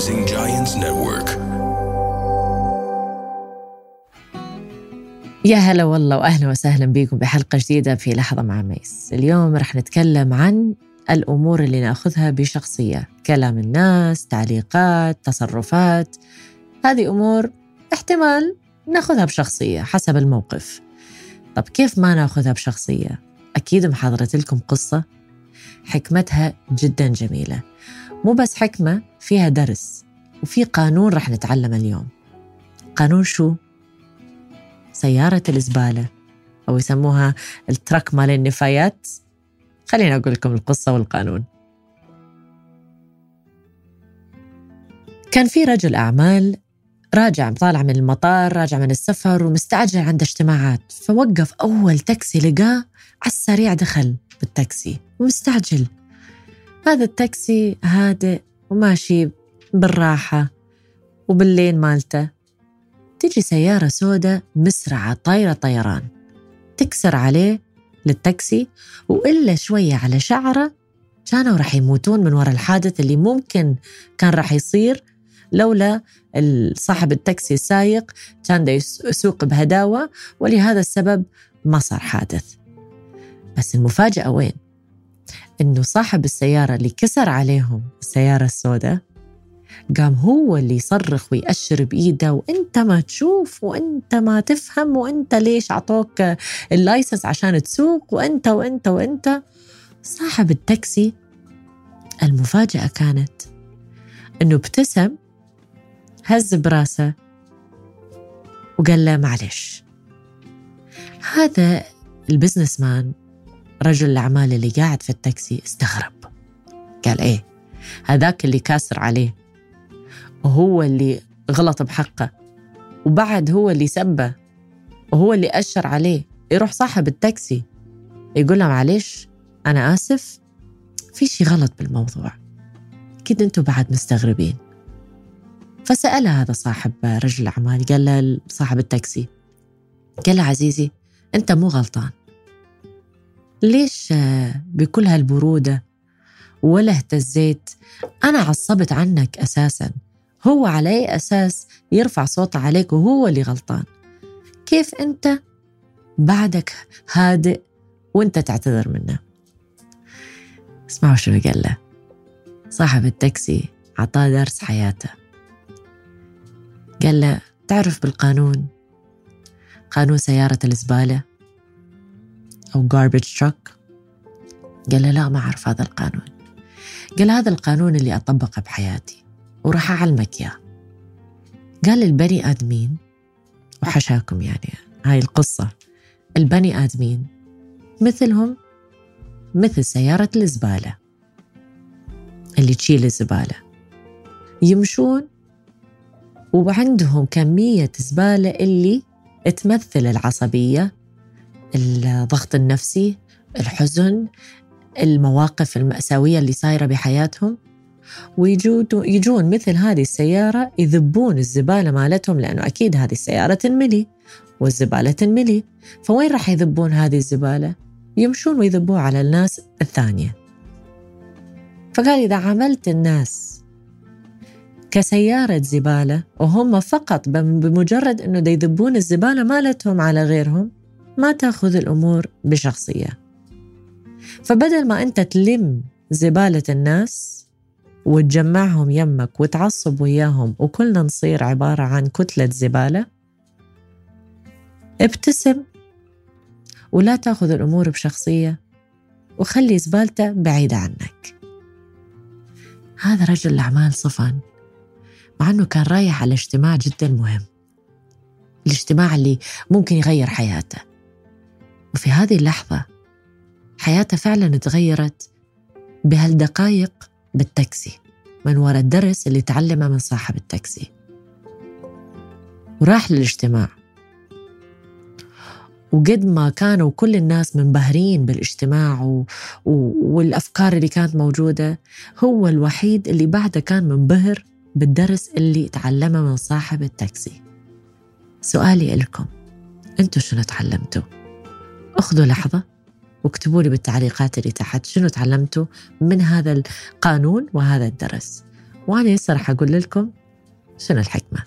Rising Giants Network. يا هلا والله وأهلا وسهلا بكم بحلقة جديدة في لحظة مع ميس. اليوم رح نتكلم عن الأمور اللي نأخذها بشخصية، كلام الناس، تعليقات، تصرفات. هذه أمور احتمال نأخذها بشخصية حسب الموقف. طب كيف ما نأخذها بشخصية؟ أكيد محضرت لكم قصة حكمتها جدا جميلة. مو بس حكمة فيها درس وفي قانون رح نتعلم اليوم. قانون شو؟ سيارة الزبالة أو يسموها الترك مال النفايات خليني أقول لكم القصة والقانون كان في رجل أعمال راجع طالع من المطار راجع من السفر ومستعجل عنده اجتماعات فوقف أول تاكسي لقاه على السريع دخل بالتاكسي ومستعجل هذا التاكسي هادئ وماشي بالراحة وباللين مالته. تجي سيارة سوداء مسرعة طايرة طيران. تكسر عليه للتاكسي وإلا شوية على شعره كانوا راح يموتون من وراء الحادث اللي ممكن كان راح يصير لولا صاحب التاكسي السايق كان يسوق بهداوة ولهذا السبب ما صار حادث. بس المفاجأة وين؟ إنه صاحب السيارة اللي كسر عليهم السيارة السوداء قام هو اللي يصرخ ويأشر بإيده وأنت ما تشوف وأنت ما تفهم وأنت ليش عطوك ال license عشان تسوق وأنت وأنت وأنت. صاحب التاكسي المفاجأة كانت أنه ابتسم هز براسه وقال له معلش هذا ال businessman رجل الأعمال اللي قاعد في التاكسي استغرب. قال إيه؟ هذاك اللي كاسر عليه. وهو اللي غلط بحقه. وبعد هو اللي سبه. وهو اللي أشر عليه. يروح صاحب التاكسي. يقول له معلش أنا آسف. في شي غلط بالموضوع. أكيد أنتوا بعد مستغربين. فسأله هذا صاحب رجل الأعمال قال له صاحب التاكسي قال له عزيزي أنت مو غلطان. ليش بكل هالبرودة ولا اهتزيت؟ أنا عصبت عنك أساساً. هو على أي أساس يرفع صوته عليك وهو اللي غلطان؟ كيف أنت بعدك هادئ وأنت تعتذر منه؟ اسمعوا شنو قال له. صاحب التاكسي عطاه درس حياته. قال له تعرف بالقانون؟ قانون سيارة الزبالة؟ أو garbage truck. قال له لا ما أعرف هذا القانون. قال هذا القانون اللي أطبقه بحياتي وراح أعلمك إياه. قال البني آدمين وحشاكم يعني هاي القصة. البني آدمين مثلهم مثل سيارة الزبالة. اللي تشيل الزبالة. يمشون وعندهم كمية زبالة اللي تمثل العصبية الضغط النفسي الحزن المواقف المأساوية اللي صايرة بحياتهم. ويجون مثل هذه السيارة يذبون الزبالة مالتهم لأنه أكيد هذه السيارة تنملي والزبالة تنملي. فوين راح يذبون هذه الزبالة؟ يمشون ويذبوها على الناس الثانية. فقال إذا عملت الناس كسيارة زبالة وهم فقط بمجرد أنه يذبون الزبالة مالتهم على غيرهم ما تأخذ الأمور بشخصية. فبدل ما أنت تلم زبالة الناس وتجمعهم يمك وتعصب وياهم وكلنا نصير عبارة عن كتلة زبالة ابتسم ولا تأخذ الأمور بشخصية وخلي زبالته بعيدة عنك. هذا رجل الأعمال صفن مع أنه كان رايح على اجتماع جدا مهم الاجتماع اللي ممكن يغير حياته. وفي هذه اللحظة حياته فعلا تغيرت بهالدقايق بالتاكسي من وراء الدرس اللي تعلمه من صاحب التاكسي. وراح للاجتماع. وقد ما كانوا كل الناس منبهرين بالاجتماع و... و... والأفكار اللي كانت موجودة هو الوحيد اللي بعده كان منبهر بالدرس اللي تعلمه من صاحب التاكسي. سؤالي لكم أنتوا شنو تعلمتوا؟ اخذوا لحظة واكتبوا لي بالتعليقات اللي تحت شنو تعلمتوا من هذا القانون وهذا الدرس وأنا هسه رح أقول لكم شنو الحكمة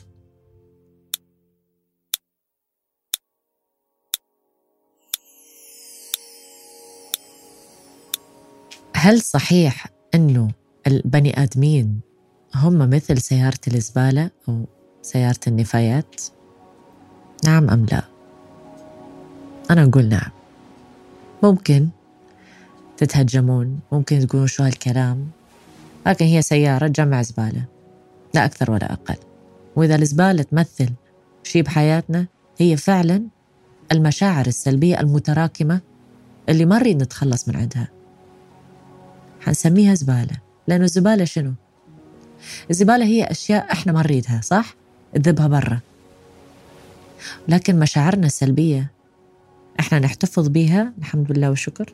هل صحيح أنه البني آدمين هم مثل سيارة الزبالة أو سيارة النفايات؟ نعم أم لا؟ أنا أقول نعم. ممكن تتهجمون ممكن تقولون شو هالكلام لكن هي سيارة تجمع زبالة لا أكثر ولا أقل. وإذا الزبالة تمثل شيء بحياتنا هي فعلا المشاعر السلبية المتراكمة اللي ما نريد نتخلص من عندها. حنسميها زبالة. لأنه الزبالة شنو؟ الزبالة هي أشياء إحنا ما نريدها صح؟ تذبها برا. لكن مشاعرنا السلبية إحنا نحتفظ بيها الحمد لله والشكر.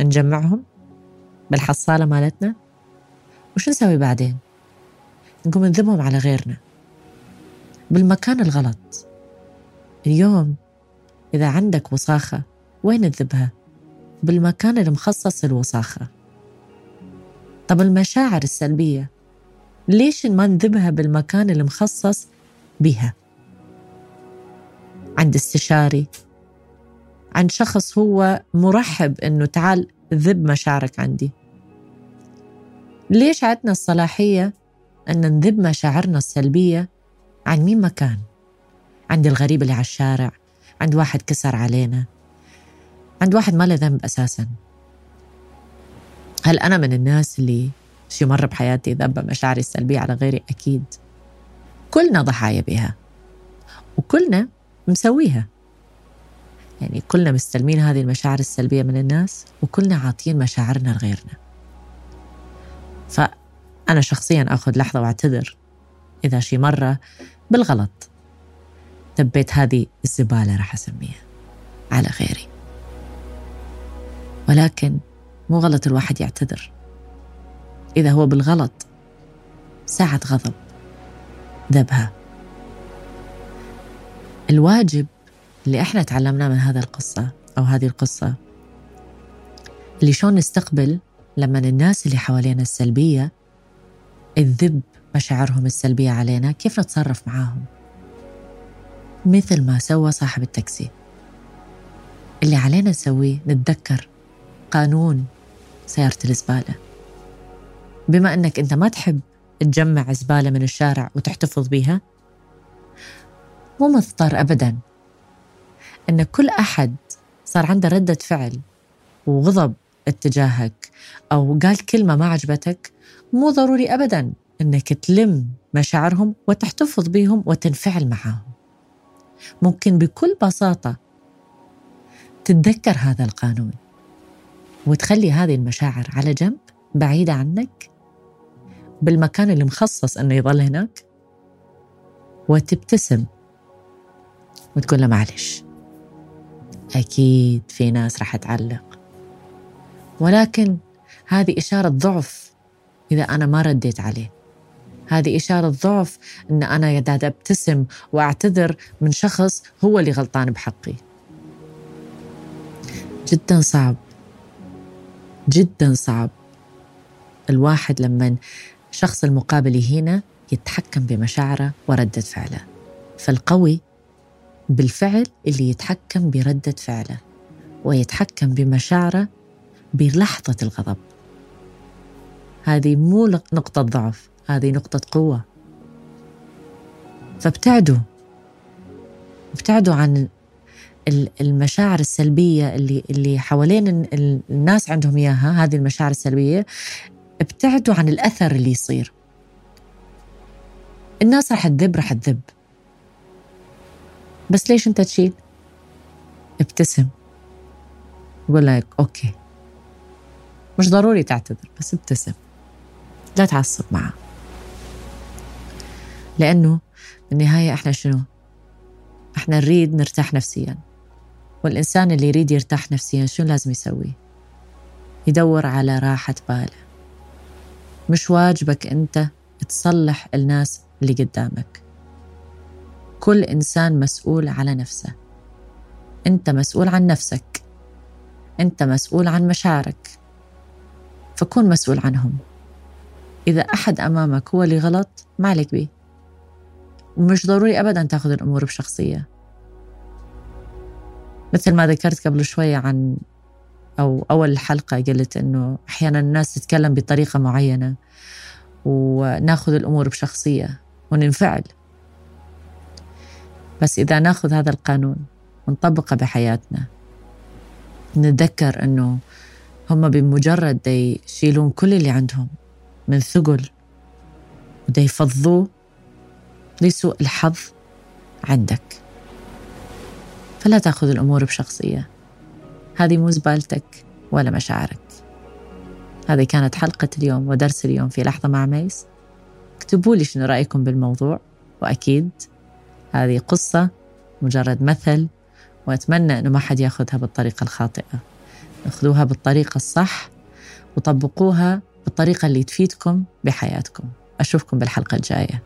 نجمعهم بالحصالة مالتنا. وش نسوي بعدين؟ نقوم نذبهم على غيرنا. بالمكان الغلط. اليوم إذا عندك وصاخة وين تذبها؟ بالمكان المخصص للوصاخة طب المشاعر السلبية. ليش ما نذبها بالمكان المخصص بها؟ عند استشاري عند شخص هو مرحب إنه تعال ذب مشاعرك عندي. ليش عندنا الصلاحية أن نذب مشاعرنا السلبية عن مين مكان عند الغريب اللي على الشارع عند واحد كسر علينا عند واحد ما له ذنب أساساً. هل أنا من الناس اللي شي مرة بحياتي ذب مشاعري السلبية على غيري؟ أكيد. كلنا ضحايا بها وكلنا مسويها. يعني كلنا مستلمين هذه المشاعر السلبية من الناس وكلنا عاطين مشاعرنا لغيرنا. فأنا شخصيا أخذ لحظة وأعتذر إذا شي مرة بالغلط دبيت هذه الزبالة راح أسميها على غيري. ولكن مو غلط الواحد يعتذر. إذا هو بالغلط ساعة غضب ذبها الواجب اللي إحنا تعلمناه من هذا القصة أو هذه القصة. اللي شلون نستقبل لما الناس اللي حوالينا السلبية تذب مشاعرهم السلبية علينا كيف نتصرف معاهم؟ مثل ما سوى صاحب التاكسي. اللي علينا نسويه نتذكر قانون سيارة الزبالة. بما أنك أنت ما تحب تجمع زبالة من الشارع وتحتفظ بيها مو مضطر أبدا أن كل أحد صار عنده ردة فعل وغضب اتجاهك أو قال كلمة ما عجبتك مو ضروري أبدا أنك تلم مشاعرهم وتحتفظ بهم وتنفعل معهم ممكن بكل بساطة تتذكر هذا القانون وتخلي هذه المشاعر على جنب بعيدة عنك بالمكان اللي مخصص أنه يظل هناك وتبتسم وتقول له معلش. أكيد في ناس راح تعلق. ولكن هذه إشارة ضعف إذا أنا ما رديت عليه. هذه إشارة ضعف أن أنا قاعدة أبتسم وأعتذر من شخص هو اللي غلطان بحقي. جدا صعب. جدا صعب. الواحد لما الشخص المقابل يهينه يتحكم بمشاعره وردة فعله. فالقوي بالفعل اللي يتحكم بردة فعله ويتحكم بمشاعره بلحظة الغضب. هذه مو نقطة ضعف هذه نقطة قوة. فابتعدوا. ابتعدوا عن المشاعر السلبية اللي اللي حوالين الناس عندهم إياها هذه المشاعر السلبية. ابتعدوا عن الأثر اللي يصير. الناس راح تذب راح تذب. بس ليش أنت تشيل؟ ابتسم. قول لك أوكي. مش ضروري تعتذر بس ابتسم. لا تعصب معه. لأنه بالنهاية إحنا شنو؟ إحنا نريد نرتاح نفسياً. والإنسان اللي يريد يرتاح نفسيا شو لازم يسوي؟ يدور على راحة باله. مش واجبك أنت تصلح الناس اللي قدامك. كل إنسان مسؤول على نفسه. أنت مسؤول عن نفسك. أنت مسؤول عن مشاعرك. فكون مسؤول عنهم. إذا أحد أمامك هو اللي غلط ما عليك بيه. ومش ضروري أبدا تأخذ الأمور بشخصية. مثل ما ذكرت قبل شوية عن أو أول الحلقة قلت إنه أحيانا الناس تتكلم بطريقة معينة ونأخذ الأمور بشخصية وننفعل. بس إذا ناخذ هذا القانون ونطبقه بحياتنا نتذكر إنه هم بمجرد دي يشيلون كل اللي عندهم من ثقل ودا يفضوه لسوء الحظ عندك. فلا تأخذ الأمور بشخصية. هذه مو زبالتك ولا مشاعرك. هذه كانت حلقة اليوم ودرس اليوم في لحظة مع ميس. اكتبوا لي شنو رأيكم بالموضوع وأكيد هذه قصة مجرد مثل وأتمنى أنه ما حد ياخذها بالطريقة الخاطئة. اخذوها بالطريقة الصح وطبقوها بالطريقة اللي تفيدكم بحياتكم. أشوفكم بالحلقة الجاية.